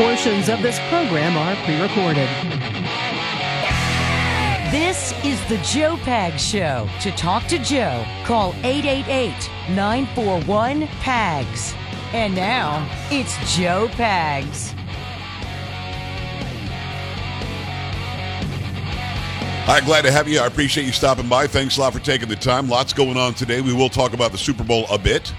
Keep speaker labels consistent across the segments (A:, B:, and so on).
A: Portions of this program are pre-recorded.
B: This is the Joe Pag Show. To talk to Joe, call 888-941-PAGS. And now, it's Joe Pags.
C: Hi, glad to have you. I appreciate you stopping by. Thanks a lot for taking the time. Lots going on today. We will talk about the Super Bowl a bit.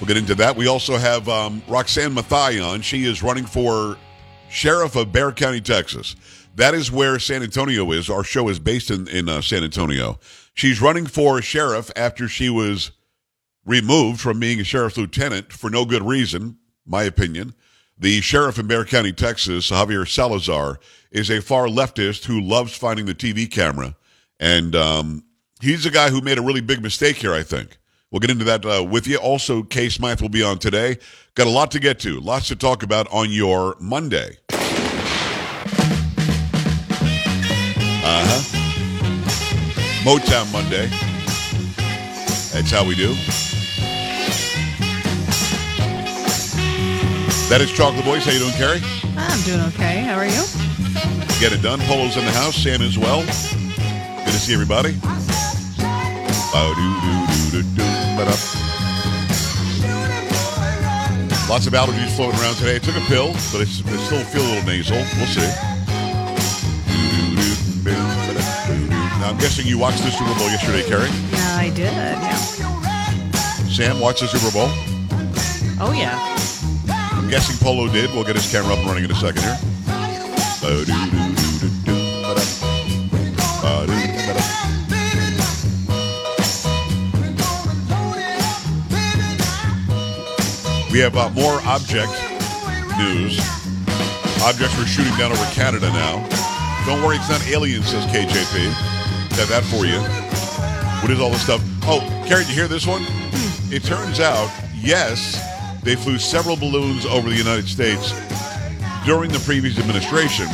C: We'll get into that. We also have um, Roxanne Mathai on. She is running for sheriff of Bexar County, Texas. That is where San Antonio is. Our show is based in, in uh, San Antonio. She's running for sheriff after she was removed from being a sheriff's lieutenant for no good reason, my opinion. The sheriff in Bexar County, Texas, Javier Salazar, is a far leftist who loves finding the TV camera. And um, he's a guy who made a really big mistake here, I think. We'll get into that uh, with you. Also, Kay Smythe will be on today. Got a lot to get to, lots to talk about on your Monday. Uh huh. Motown Monday. That's how we do. That is Chocolate Boys. How you doing, Carrie?
D: I'm doing okay. How are you?
C: Get it done. Polo's in the house. Sam as well. Good to see everybody. Lots of allergies floating around today. I took a pill, but I still feel a little nasal. We'll see. Now, I'm guessing you watched the Super Bowl yesterday, Carrie?
D: Yeah, I did. Yeah.
C: Sam watched the Super Bowl?
D: Oh, yeah.
C: I'm guessing Polo did. We'll get his camera up and running in a second here. Uh, We have uh, more object news. Objects we're shooting down over Canada now. Don't worry, it's not aliens, says KJP. Got that for you. What is all this stuff? Oh, Carrie, did you hear this one? It turns out, yes, they flew several balloons over the United States during the previous administration.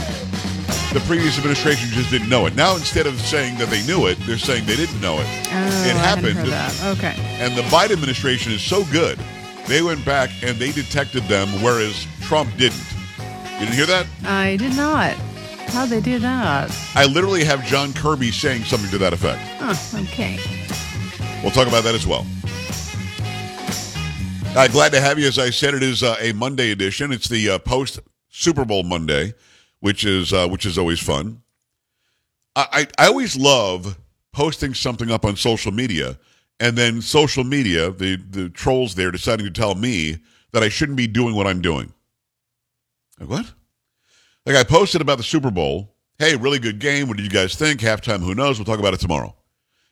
C: The previous administration just didn't know it. Now, instead of saying that they knew it, they're saying they didn't know it.
D: Oh,
C: it
D: I
C: happened.
D: Okay.
C: And the Biden administration is so good, they went back and they detected them, whereas Trump didn't. You didn't hear that?
D: I did not. How'd they do that?
C: I literally have John Kirby saying something to that effect.
D: Huh, okay.
C: We'll talk about that as well. Uh, glad to have you. As I said, it is uh, a Monday edition. It's the uh, post Super Bowl Monday, which is uh, which is always fun. I, I I always love posting something up on social media, and then social media, the the trolls there, deciding to tell me that I shouldn't be doing what I'm doing. Like what? Like I posted about the Super Bowl. Hey, really good game. What did you guys think? Halftime, who knows? We'll talk about it tomorrow.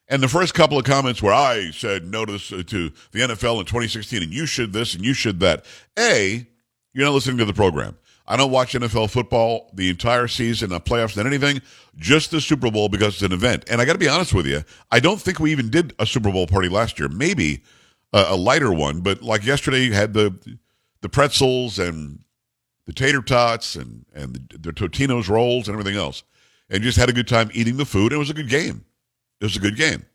C: And the first couple of comments where I said no to, this, uh, to the NFL in 2016, and you should this and you should that. A, you're not listening to the program. I don't watch NFL football the entire season, the playoffs, not anything, just the Super Bowl because it's an event. And I got to be honest with you, I don't think we even did a Super Bowl party last year. Maybe a, a lighter one, but like yesterday, you had the the pretzels and the tater tots and and the, the Totino's rolls and everything else, and just had a good time eating the food. It was a good game. It was a good game.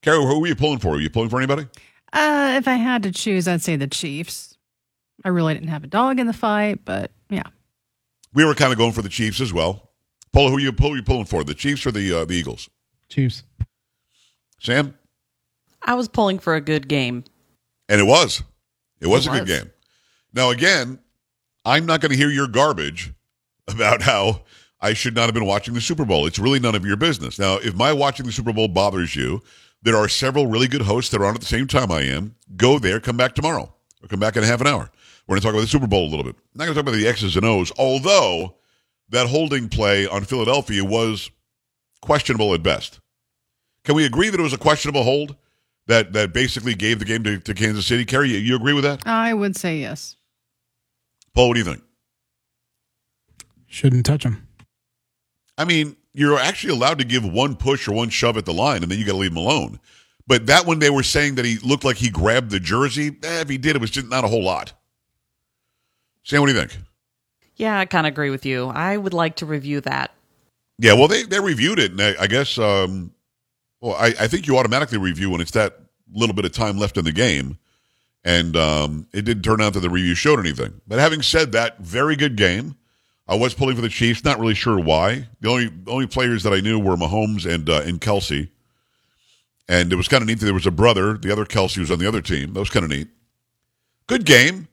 C: Carol, who were you pulling for? Were you pulling for anybody?
D: Uh, if I had to choose, I'd say the Chiefs. I really didn't have a dog in the fight, but yeah.
C: We were kind of going for the Chiefs as well. Polo, who you pull? You pulling for the Chiefs or the uh, the Eagles?
E: Chiefs.
C: Sam,
F: I was pulling for a good game.
C: and it was, It was
D: It
C: a good game. Now, again, I'm not going to hear your garbage about how I should not have been watching the Super Bowl. It's really none of your business. Now, if my watching the Super Bowl bothers you, there are several really good hosts that are on at the same time I am. Go there, come back tomorrow, or come back in half an hour. We're going to talk about the Super Bowl a little bit. I'm not going to talk about the X's and O's, although that holding play on Philadelphia was questionable at best. Can we agree that it was a questionable hold that, that basically gave the game to, to Kansas City? Carrie, you, you agree with that?
D: I would say yes.
C: Paul, what do you think?
E: Shouldn't touch him.
C: I mean, you're actually allowed to give one push or one shove at the line, and then you got to leave him alone. But that one, they were saying that he looked like he grabbed the jersey. Eh, if he did, it was just not a whole lot. Sam, what do you think?
F: Yeah, I kind of agree with you. I would like to review that.
C: Yeah, well, they, they reviewed it, and I, I guess, um, well, I, I think you automatically review when it's that little bit of time left in the game, and um, it didn't turn out that the review showed anything. But having said that, very good game. I was pulling for the Chiefs, not really sure why. The only only players that I knew were Mahomes and uh, and Kelce, and it was kind of neat that there was a brother. The other Kelce was on the other team. That was kind of neat. Good game.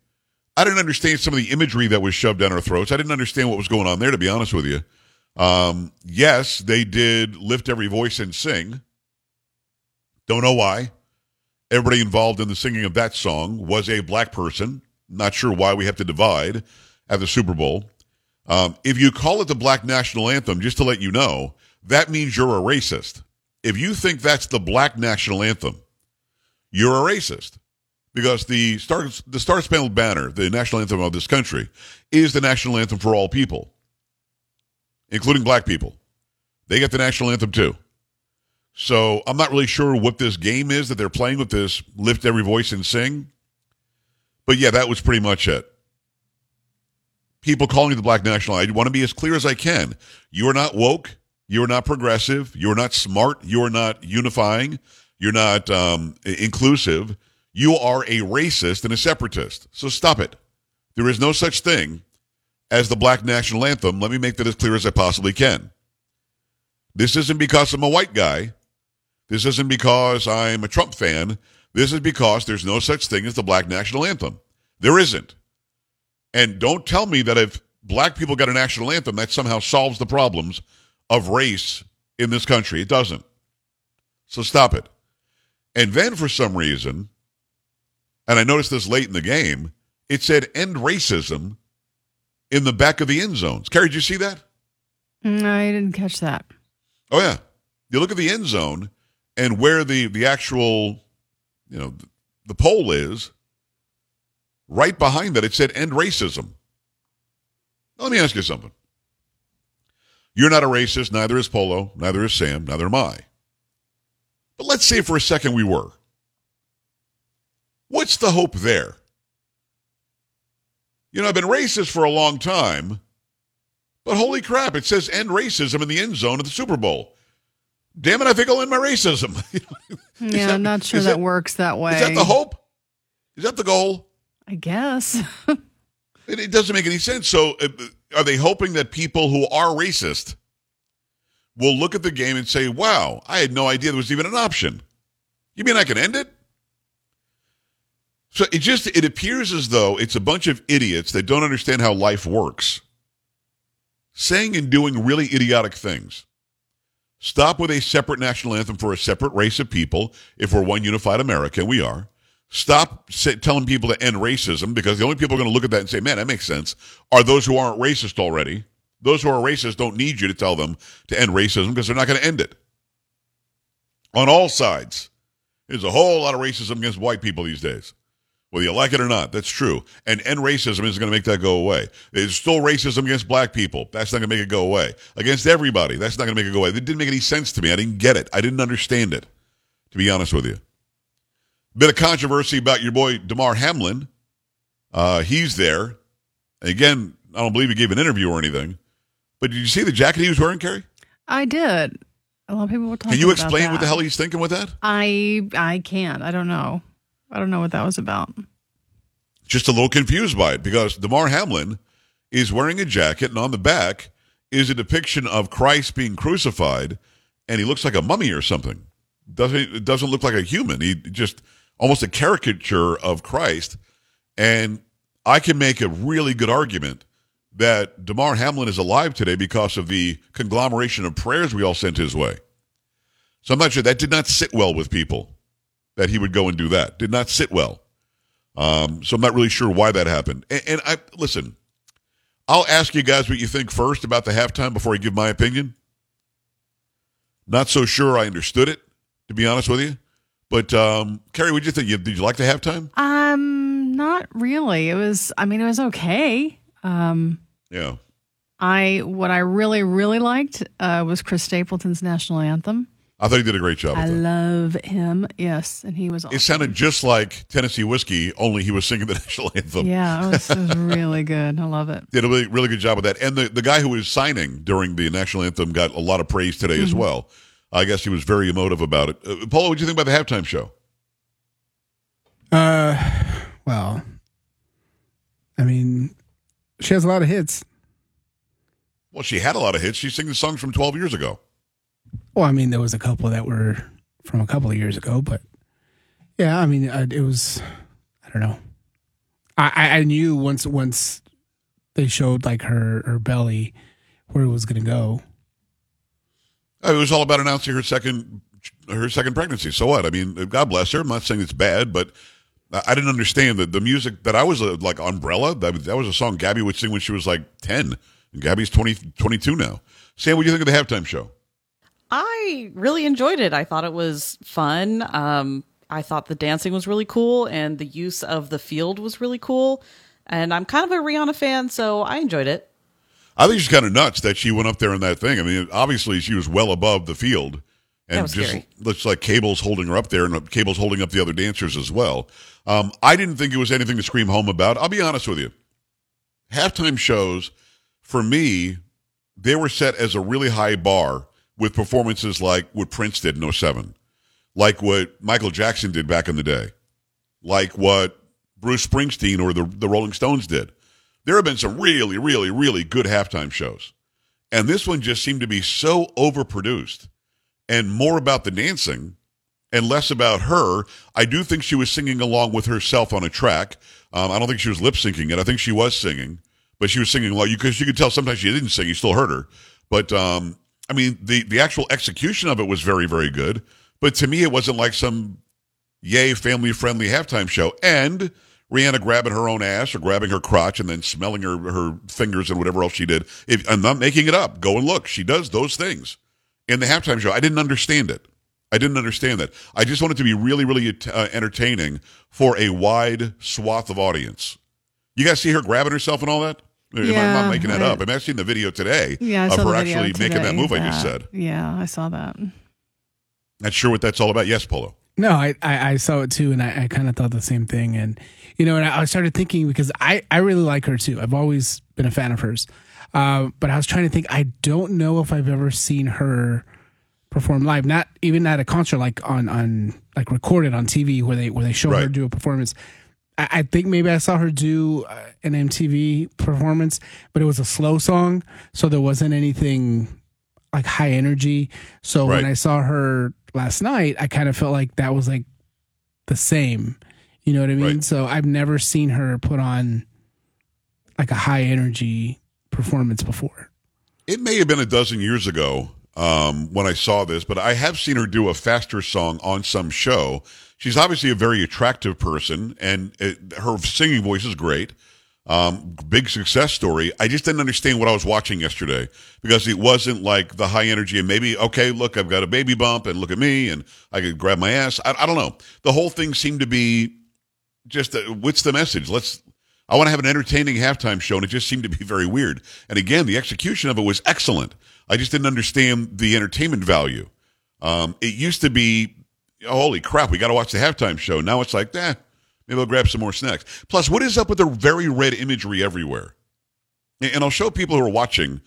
C: I didn't understand some of the imagery that was shoved down our throats. I didn't understand what was going on there, to be honest with you. Um, yes, they did lift every voice and sing. Don't know why. Everybody involved in the singing of that song was a black person. Not sure why we have to divide at the Super Bowl. Um, if you call it the black national anthem, just to let you know, that means you're a racist. If you think that's the black national anthem, you're a racist because the Star the Star Spangled Banner, the national anthem of this country, is the national anthem for all people, including black people. They get the national anthem too. So I'm not really sure what this game is that they're playing with this lift every voice and sing. But yeah, that was pretty much it. People calling it the black national. I want to be as clear as I can. You are not woke. You are not progressive. You are not smart. You are not unifying. You're not um, inclusive. You are a racist and a separatist. So stop it. There is no such thing as the black national anthem. Let me make that as clear as I possibly can. This isn't because I'm a white guy. This isn't because I'm a Trump fan. This is because there's no such thing as the black national anthem. There isn't. And don't tell me that if black people got a national anthem, that somehow solves the problems of race in this country. It doesn't. So stop it. And then for some reason, and I noticed this late in the game, it said end racism in the back of the end zones. Carrie, did you see that?
D: No, I didn't catch that.
C: Oh yeah. You look at the end zone and where the the actual, you know, the, the pole is. Right behind that, it said end racism. Now, let me ask you something. You're not a racist, neither is Polo, neither is Sam, neither am I. But let's say for a second we were. What's the hope there? You know, I've been racist for a long time, but holy crap, it says end racism in the end zone of the Super Bowl. Damn it, I think I'll end my racism.
D: Yeah,
C: that-
D: I'm not sure that,
C: that-
D: works that way.
C: Is that the hope? Is that the goal?
D: I guess.
C: It, it doesn't make any sense. So, uh, are they hoping that people who are racist will look at the game and say, "Wow, I had no idea there was even an option"? You mean I can end it? So it just it appears as though it's a bunch of idiots that don't understand how life works, saying and doing really idiotic things. Stop with a separate national anthem for a separate race of people. If we're one unified America, and we are. Stop say, telling people to end racism because the only people going to look at that and say, man, that makes sense, are those who aren't racist already. Those who are racist don't need you to tell them to end racism because they're not going to end it. On all sides, there's a whole lot of racism against white people these days. Whether you like it or not, that's true. And end racism isn't going to make that go away. There's still racism against black people. That's not going to make it go away. Against everybody, that's not going to make it go away. It didn't make any sense to me. I didn't get it. I didn't understand it, to be honest with you. Bit of controversy about your boy Damar Hamlin. Uh, he's there. Again, I don't believe he gave an interview or anything. But did you see the jacket he was wearing, Carrie?
D: I did. A lot of people were talking.
C: Can you explain what the hell he's thinking with that?
D: I I can't. I don't know. I don't know what that was about.
C: Just a little confused by it because Damar Hamlin is wearing a jacket, and on the back is a depiction of Christ being crucified, and he looks like a mummy or something. Doesn't it doesn't look like a human. He just almost a caricature of Christ, And I can make a really good argument that Damar Hamlin is alive today because of the conglomeration of prayers we all sent his way. So I'm not sure that did not sit well with people that he would go and do that. Did not sit well. Um, so I'm not really sure why that happened. And, and I listen. I'll ask you guys what you think first about the halftime before I give my opinion. Not so sure I understood it, to be honest with you. But um, Carrie, what did you think? You, did you like the halftime?
D: Um, not really. It was. I mean, it was okay. Um,
C: Yeah.
D: I what I really really liked uh, was Chris Stapleton's national anthem.
C: I thought he did a great job.
D: I love him. Yes, and he was.
C: It sounded just like Tennessee whiskey, only he was singing the national anthem.
D: Yeah, it was, it was really good. I love it.
C: Did a really, really good job with that. And the, the guy who was signing during the national anthem got a lot of praise today as well. I guess he was very emotive about it. Uh, Paula, what do you think about the halftime show?
E: Uh, well, I mean, she has a lot of hits.
C: Well, she had a lot of hits. She sings songs from 12 years ago.
E: Well, I mean, there was a couple that were from a couple of years ago, but yeah, I mean, uh, it was. I don't know. I, I I knew once once they showed like her her belly where it was going to go.
C: Uh, It was all about announcing her second her second pregnancy. So what? I mean, God bless her. I'm not saying it's bad, but I I didn't understand that the music that I was uh, like Umbrella. That was, that was a song Gabby would sing when she was like 10, and Gabby's 20, 22 now. Sam, what do you think of the halftime show?
F: I really enjoyed it. I thought it was fun. Um, I thought the dancing was really cool and the use of the field was really cool. And I'm kind of a Rihanna fan, so I enjoyed it.
C: I think she's kind of nuts that she went up there in that thing. I mean, obviously she was well above the field, and just
F: scary.
C: looks like Cable's holding her up there, and Cable's holding up the other dancers as well. Um, I didn't think it was anything to scream home about. I'll be honest with you. Halftime shows, for me, they were set as a really high bar with performances like what Prince did in 07, like what Michael Jackson did back in the day, like what Bruce Springsteen or the, the Rolling Stones did. There have been some really, really, really good halftime shows. And this one just seemed to be so overproduced and more about the dancing and less about her. I do think she was singing along with herself on a track. Um, I don't think she was lip syncing it. I think she was singing, but she was singing along because you could tell sometimes she didn't sing. You still heard her. But um, I mean, the, the actual execution of it was very, very good. But to me, it wasn't like some yay family friendly halftime show. And Rihanna grabbing her own ass or grabbing her crotch and then smelling her, her fingers and whatever else she did. If, I'm not making it up. Go and look. She does those things in the halftime show. I didn't understand it. I didn't understand that. I just wanted to be really, really uh, entertaining for a wide swath of audience. You guys see her grabbing herself and all that? Am I- I'm
D: Yeah,
C: not making that
D: I-
C: up. I'm actually in the video today
D: Yeah,
C: of her
D: the video
C: actually making that
D: today,
C: move I just
D: that-
C: said.
D: Yeah, I saw that.
C: Not sure what that's all about. Yes, Polo.
E: No, I, I, I saw it too, and I, I kind of thought the same thing. And you know, and I, I started thinking because I, I really like her too. I've always been a fan of hers, uh, but I was trying to think. I don't know if I've ever seen her perform live. Not even at a concert, like on on like recorded on TV, where they where they show her do a performance. I, I think maybe I saw her do uh, an MTV performance, but it was a slow song, so there wasn't anything like high energy. So when I saw her last night, I kind of felt like that was like the same. You know what I mean?
C: Right.
E: So I've never seen her put on like a high energy performance before.
C: It may have been a dozen years ago um, when I saw this, but I have seen her do a faster song on some show. She's obviously a very attractive person, and it, her singing voice is great. Um, big success story. I just didn't understand what I was watching yesterday because it wasn't like the high energy and maybe, okay, look, I've got a baby bump and look at me and I could grab my ass. I, I don't know. The whole thing seemed to be just uh, what's the message? Let's. I want to have an entertaining halftime show, and it just seemed to be very weird. And again, the execution of it was excellent. I just didn't understand the entertainment value. Um, it used to be, holy crap, we got to watch the halftime show. Now it's like, eh, maybe I'll grab some more snacks. Plus, what is up with the very red imagery everywhere? And I'll show people who are watching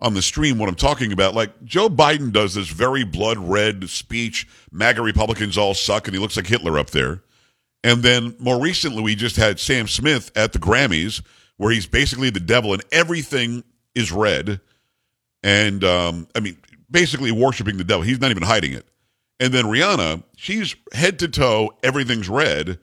C: on the stream what I'm talking about. Like Joe Biden does this very blood red speech. MAGA Republicans all suck, and he looks like Hitler up there. And then more recently, we just had Sam Smith at the Grammys, where he's basically the devil, and everything is red. And um, I mean, basically worshiping the devil. He's not even hiding it. And then Rihanna, she's head to toe, everything's red.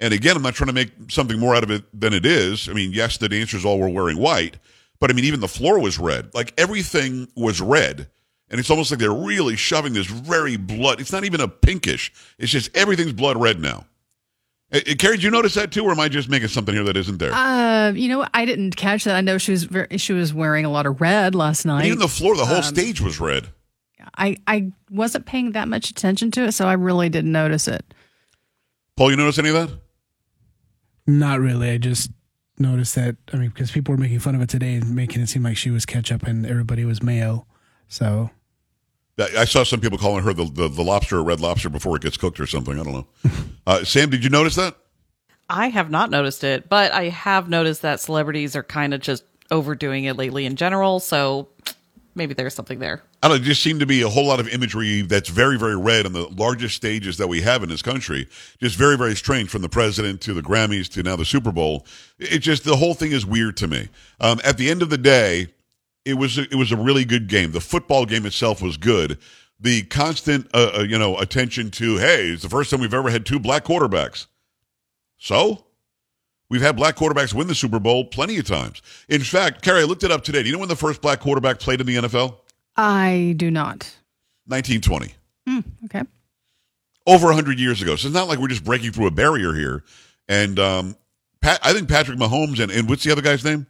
C: And again, I'm not trying to make something more out of it than it is. I mean, yes, the dancers all were wearing white, but I mean, even the floor was red. Like everything was red. And it's almost like they're really shoving this very blood. It's not even a pinkish. It's just everything's blood red now. Uh, uh, Carrie, did you notice that too, or am I just making something here that isn't there?
D: Uh, you know, I didn't catch that. I know she was very, she was wearing a lot of red last night.
C: But even the floor, the whole
D: Um,
C: stage was red.
D: I I wasn't paying that much attention to it, so I really didn't notice it.
C: Paul, you notice any of that?
E: Not really. I just noticed that. I mean, because people were making fun of it today and making it seem like she was ketchup and everybody was mayo. So
C: I I saw some people calling her the, the, the lobster or red lobster before it gets cooked or something. I don't know. Uh, Sam, did you notice that?
F: I have not noticed it, but I have noticed that celebrities are kind of just overdoing it lately in general. So maybe there's something there.
C: I don't know, it just seemed to be a whole lot of imagery that's very, very red on the largest stages that we have in this country. Just very, very strange from the president to the Grammys to now the Super Bowl. It just, the whole thing is weird to me. Um, at the end of the day, it was, it was a really good game. The football game itself was good. The constant, uh, uh, you know, attention to, hey, it's the first time we've ever had two black quarterbacks. So? We've had black quarterbacks win the Super Bowl plenty of times. In fact, Carrie, I looked it up today. Do you know when the first black quarterback played in the NFL?
D: I do not.
C: 1920.
D: Okay.
C: over 100 years ago. So it's not like we're just breaking through a barrier here. And um, Pat, I think Patrick Mahomes and, and what's the other guy's name?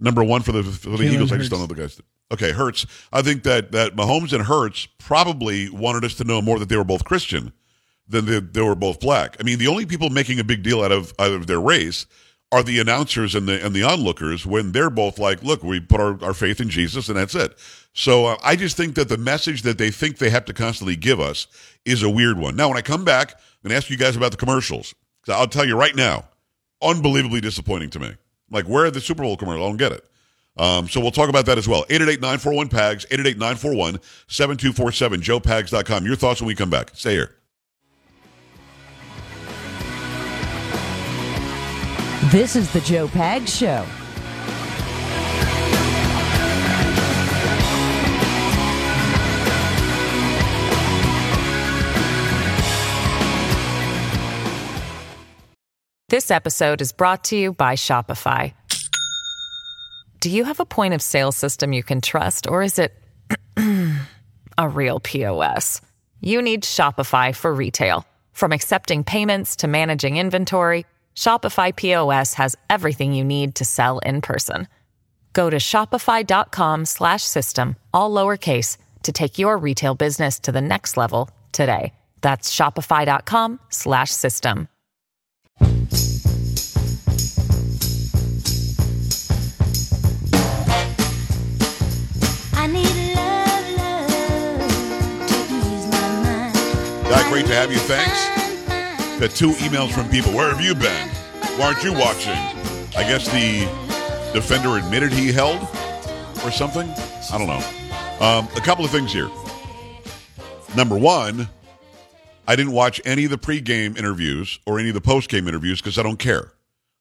C: Number one for the for the Eagles. I just don't know the guy's. Okay, Hurts. I think that that Mahomes and Hurts probably wanted us to know more that they were both Christian than they, they were both black. I mean, the only people making a big deal out of out of their race are the announcers and the and the onlookers when they're both like, look, we put our, our faith in Jesus and that's it. So uh, I just think that the message that they think they have to constantly give us is a weird one. Now, when I come back, I'm going to ask you guys about the commercials. I'll tell you right now, unbelievably disappointing to me. Like, where are the Super Bowl commercials? I don't get it. Um, so we'll talk about that as well. 888-941-PAGS, 888-941-7247, joepags.com. Your thoughts when we come back. Stay here.
B: This is the Joe Pag Show.
G: This episode is brought to you by Shopify. Do you have a point of sale system you can trust, or is it a real POS? You need Shopify for retail. From accepting payments to managing inventory, Shopify POS has everything you need to sell in person. Go to shopify.com slash system, all lowercase, to take your retail business to the next level today. That's shopify.com slash system.
H: I need love, love to ease my mind.
C: That great to have you. Thanks. Got two emails from people. Where have you been? Why aren't you watching? I guess the defender admitted he held or something. I don't know. Um, a couple of things here. Number one, I didn't watch any of the pregame interviews or any of the postgame interviews because I don't care.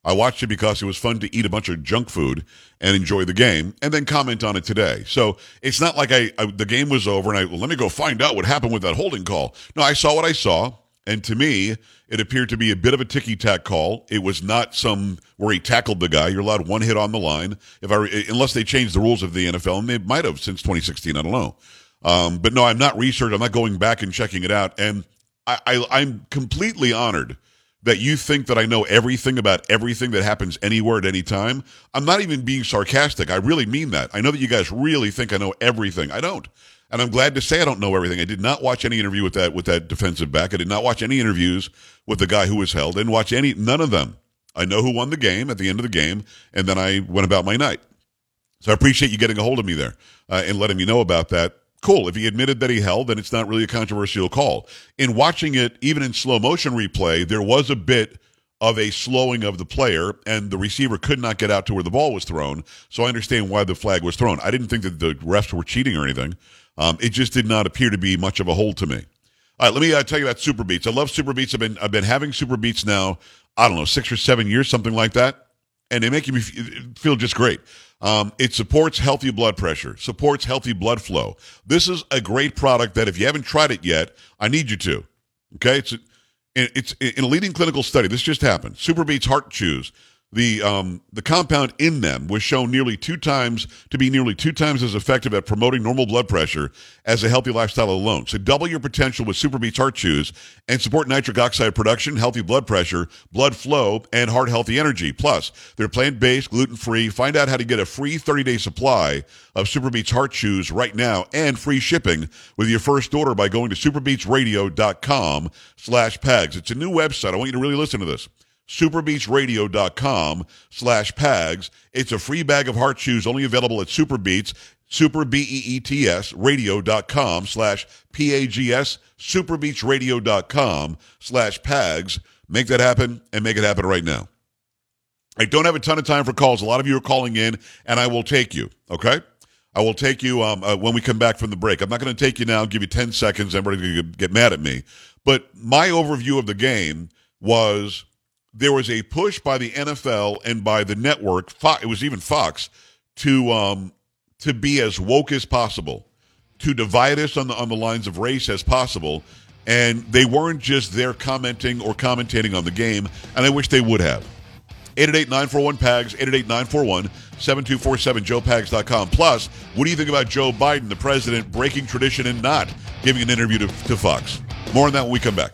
C: I watched it because it was fun to eat a bunch of junk food and enjoy the game, and then comment on it today. So it's not like I, I the game was over and I well, let me go find out what happened with that holding call. No, I saw what I saw, and to me, it appeared to be a bit of a ticky tack call. It was not some where he tackled the guy. You're allowed one hit on the line, if I unless they changed the rules of the NFL, and they might have since 2016. I don't know. Um, but no, I'm not research. I'm not going back and checking it out. And I, I, I'm completely honored that you think that I know everything about everything that happens anywhere at any time. I'm not even being sarcastic. I really mean that. I know that you guys really think I know everything. I don't. And I'm glad to say I don't know everything. I did not watch any interview with that with that defensive back. I did not watch any interviews with the guy who was held. I didn't watch any none of them. I know who won the game at the end of the game, and then I went about my night. So I appreciate you getting a hold of me there uh, and letting me know about that. Cool. If he admitted that he held, then it's not really a controversial call. In watching it, even in slow motion replay, there was a bit of a slowing of the player, and the receiver could not get out to where the ball was thrown. So I understand why the flag was thrown. I didn't think that the refs were cheating or anything. Um, it just did not appear to be much of a hold to me. All right, let me uh, tell you about Super Beets. I love Super Beets. I've been I've been having Super Beets now. I don't know six or seven years, something like that, and they make f- feel just great. Um, it supports healthy blood pressure, supports healthy blood flow. This is a great product that if you haven't tried it yet, I need you to. Okay, it's it's in a leading clinical study. This just happened. Superbeets heart chews. The um, the compound in them was shown nearly two times to be nearly two times as effective at promoting normal blood pressure as a healthy lifestyle alone. So double your potential with Superbeets heart chews and support nitric oxide production, healthy blood pressure, blood flow, and heart healthy energy. Plus, they're plant based, gluten free. Find out how to get a free 30 day supply of Superbeets heart chews right now and free shipping with your first order by going to superbeetsradio.com slash pags. It's a new website. I want you to really listen to this superbeetsradio.com slash pags. It's a free bag of heart chews only available at Superbeets, super B-E-E-T-S, radio.com slash P-A-G-S, superbeetsradio.com slash pags. Make that happen and make it happen right now. I don't have a ton of time for calls. A lot of you are calling in, and I will take you, okay? I will take you um, uh, when we come back from the break. I'm not going to take you now, give you 10 seconds. Everybody's going to get mad at me. But my overview of the game was there was a push by the NFL and by the network. Fox, it was even Fox to um, to be as woke as possible, to divide us on the on the lines of race as possible, and they weren't just there commenting or commentating on the game. And I wish they would have. 888-941-PAGS, 888-941-7247, joepags.com. Plus, what do you think about Joe Biden, the president, breaking tradition and not giving an interview to, to Fox? More on that when we come back.